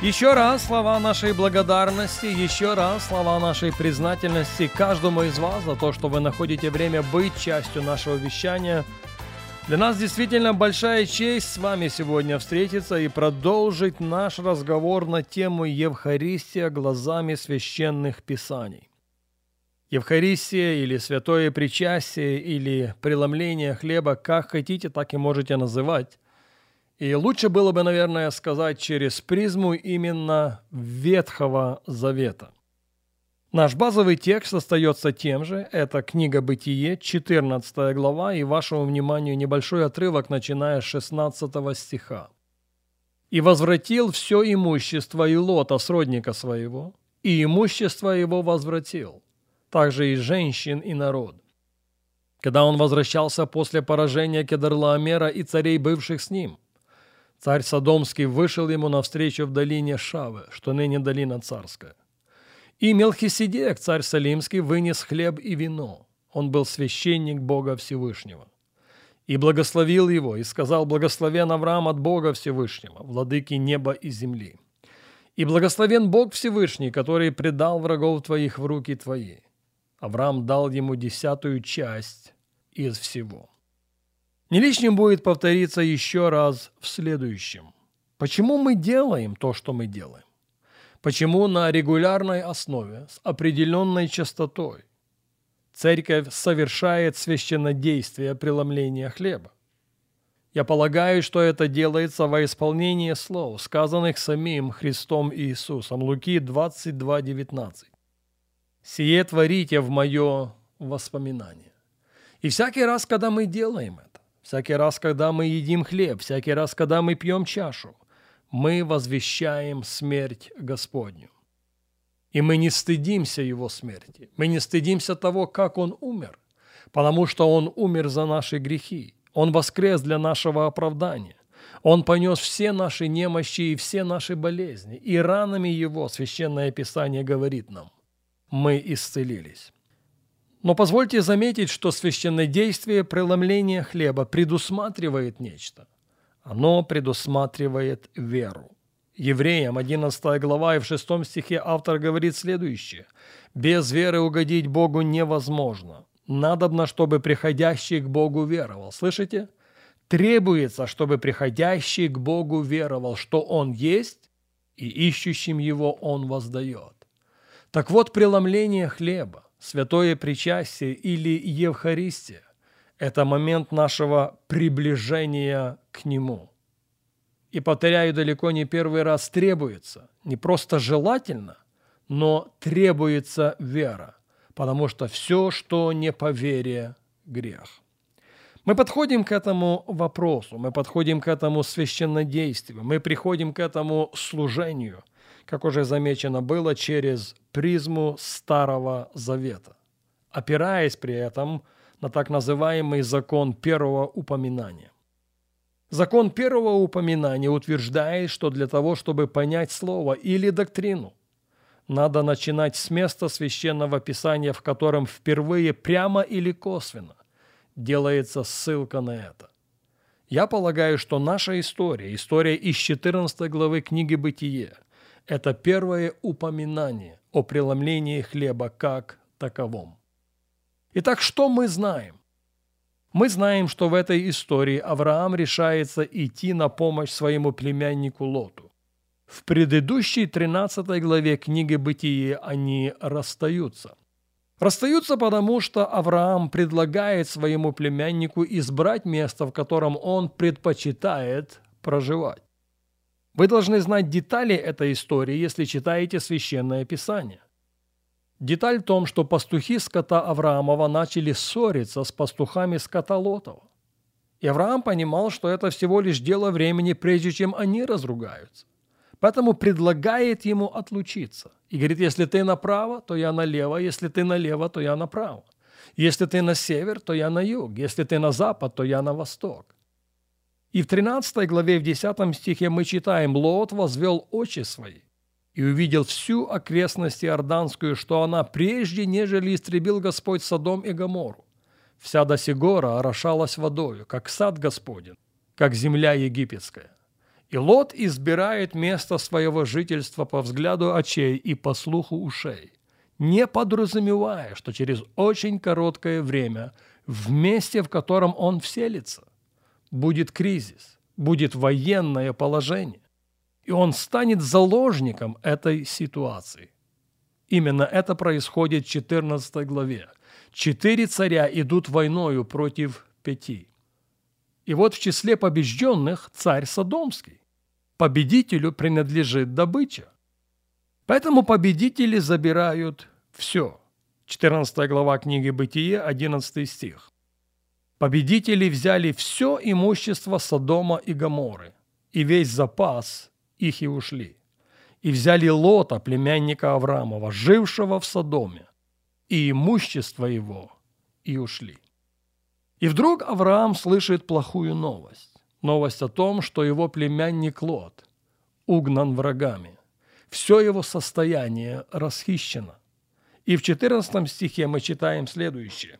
Еще раз слова нашей благодарности, еще раз слова нашей признательности каждому из вас за то, что вы находите время быть частью нашего вещания. Для нас действительно большая честь с вами сегодня встретиться и продолжить наш разговор на тему Евхаристия глазами священных писаний. Евхаристия или святое причастие или преломление хлеба, как хотите, так и можете называть. И лучше было бы, наверное, сказать через призму именно Ветхого Завета. Наш базовый текст остается тем же. Это книга «Бытие», 14 глава, и вашему вниманию небольшой отрывок, начиная с 16 стиха. «И возвратил все имущество Илота, сродника своего, и имущество его возвратил, также и женщин, и народ. Когда он возвращался после поражения Кедрлаомера и царей, бывших с ним, царь Содомский вышел ему навстречу в долине Шавы, что ныне долина царская. И Мелхиседек, царь Салимский, вынес хлеб и вино. Он был священник Бога Всевышнего. И благословил его, и сказал, благословен Авраам от Бога Всевышнего, владыки неба и земли. И благословен Бог Всевышний, который предал врагов твоих в руки твои. Авраам дал ему десятую часть из всего. Не лишним будет повториться еще раз в следующем. Почему мы делаем то, что мы делаем? Почему на регулярной основе с определенной частотой церковь совершает священнодействие преломления хлеба? Я полагаю, что это делается во исполнение слов, сказанных самим Христом Иисусом. Луки 22:19. «Сие творите в мое воспоминание». И всякий раз, когда мы делаем это, всякий раз, когда мы едим хлеб, всякий раз, когда мы пьем чашу – мы возвещаем смерть Господню. И мы не стыдимся Его смерти. Мы не стыдимся того, как Он умер, потому что Он умер за наши грехи. Он воскрес для нашего оправдания. Он понес все наши немощи и все наши болезни. И ранами Его, Священное Писание говорит нам, мы исцелились. Но позвольте заметить, что священное действие преломления хлеба предусматривает нечто – оно предусматривает веру. Евреям 11 глава и в 6 стихе автор говорит следующее. «Без веры угодить Богу невозможно. Надобно, чтобы приходящий к Богу веровал». Слышите? Требуется, чтобы приходящий к Богу веровал, что Он есть, и ищущим Его Он воздает. Так вот, преломление хлеба, святое причастие или Евхаристия это момент нашего приближения к Нему. И, повторяю, далеко не первый раз требуется, не просто желательно, но требуется вера, потому что все, что не по вере, грех. Мы подходим к этому вопросу, мы подходим к этому священнодействию, мы приходим к этому служению, как уже замечено было, через призму Старого Завета, опираясь при этом – на так называемый закон первого упоминания. Закон первого упоминания утверждает, что для того, чтобы понять слово или доктрину, надо начинать с места священного писания, в котором впервые прямо или косвенно делается ссылка на это. Я полагаю, что наша история, история из 14 главы книги «Бытие», это первое упоминание о преломлении хлеба как таковом. Итак, что мы знаем? Мы знаем, что в этой истории Авраам решается идти на помощь своему племяннику Лоту. В предыдущей 13 главе книги «Бытие» они расстаются. Расстаются потому, что Авраам предлагает своему племяннику избрать место, в котором он предпочитает проживать. Вы должны знать детали этой истории, если читаете Священное Писание. Деталь в том, что пастухи скота Авраамова начали ссориться с пастухами скота Лотова. И Авраам понимал, что это всего лишь дело времени, прежде чем они разругаются. Поэтому предлагает ему отлучиться. И говорит, если ты направо, то я налево, если ты налево, то я направо. Если ты на север, то я на юг, если ты на запад, то я на восток. И в 13 главе, в 10 стихе мы читаем, «Лот возвел очи свои и увидел всю окрестность Иорданскую, что она прежде, нежели истребил Господь Содом и Гомору. Вся до сигора орошалась водою, как сад Господень, как земля египетская. И Лот избирает место своего жительства по взгляду очей и по слуху ушей, не подразумевая, что через очень короткое время в месте, в котором он вселится, будет кризис, будет военное положение, и он станет заложником этой ситуации. Именно это происходит в 14 главе. Четыре царя идут войною против пяти. И вот в числе побежденных царь Содомский. Победителю принадлежит добыча. Поэтому победители забирают все. 14 глава книги «Бытие», 11 стих. Победители взяли все имущество Содома и Гоморы, и весь запас их и ушли. И взяли Лота, племянника Авраамова, жившего в Содоме, и имущество его, и ушли. И вдруг Авраам слышит плохую новость. Новость о том, что его племянник Лот угнан врагами. Все его состояние расхищено. И в 14 стихе мы читаем следующее.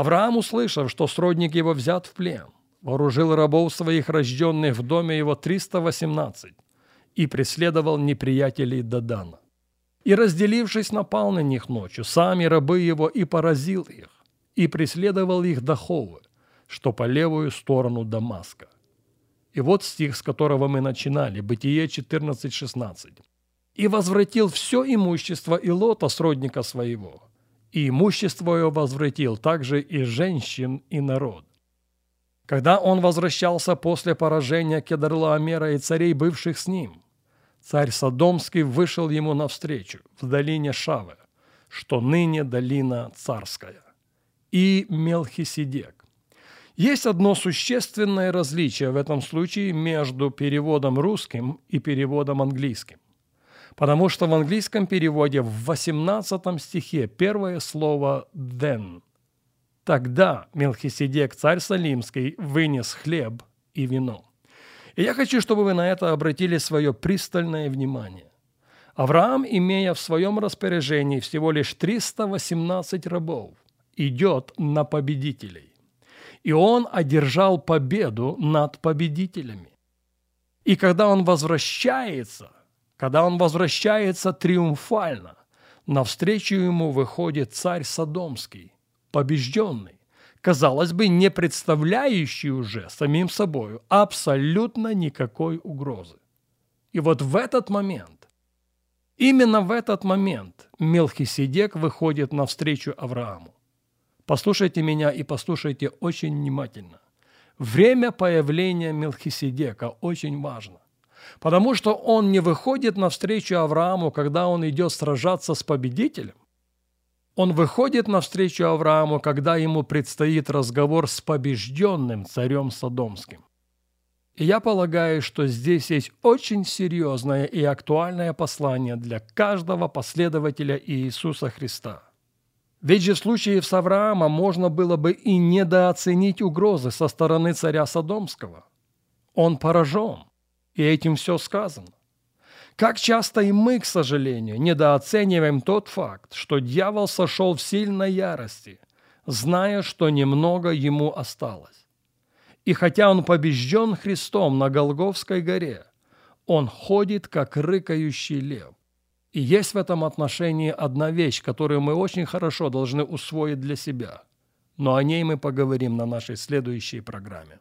Авраам, услышав, что сродник его взят в плен, вооружил рабов своих, рожденных в доме его 318, и преследовал неприятелей Дадана. И, разделившись, напал на них ночью, сами рабы его, и поразил их и преследовал их до Ховы, что по левую сторону Дамаска. И вот стих, с которого мы начинали, Бытие 14.16. «И возвратил все имущество Илота, сродника своего, и имущество его возвратил также и женщин, и народ. Когда он возвращался после поражения Кедарлаомера и царей, бывших с ним, царь Содомский вышел ему навстречу в долине Шавы, что ныне долина царская и Мелхиседек. Есть одно существенное различие в этом случае между переводом русским и переводом английским. Потому что в английском переводе в 18 стихе первое слово «then». Тогда Мелхиседек, царь Салимский, вынес хлеб и вино. И я хочу, чтобы вы на это обратили свое пристальное внимание. Авраам, имея в своем распоряжении всего лишь 318 рабов, идет на победителей. И он одержал победу над победителями. И когда он возвращается, когда он возвращается триумфально, навстречу ему выходит царь Содомский, побежденный, казалось бы, не представляющий уже самим собой абсолютно никакой угрозы. И вот в этот момент, именно в этот момент Мелхиседек выходит навстречу Аврааму. Послушайте меня и послушайте очень внимательно. Время появления Мелхиседека очень важно. Потому что он не выходит навстречу Аврааму, когда он идет сражаться с победителем. Он выходит навстречу Аврааму, когда ему предстоит разговор с побежденным царем Содомским. И я полагаю, что здесь есть очень серьезное и актуальное послание для каждого последователя Иисуса Христа – ведь же в случае с Авраамом можно было бы и недооценить угрозы со стороны царя Содомского. Он поражен, и этим все сказано. Как часто и мы, к сожалению, недооцениваем тот факт, что дьявол сошел в сильной ярости, зная, что немного ему осталось. И хотя он побежден Христом на Голговской горе, он ходит, как рыкающий лев. И есть в этом отношении одна вещь, которую мы очень хорошо должны усвоить для себя. Но о ней мы поговорим на нашей следующей программе.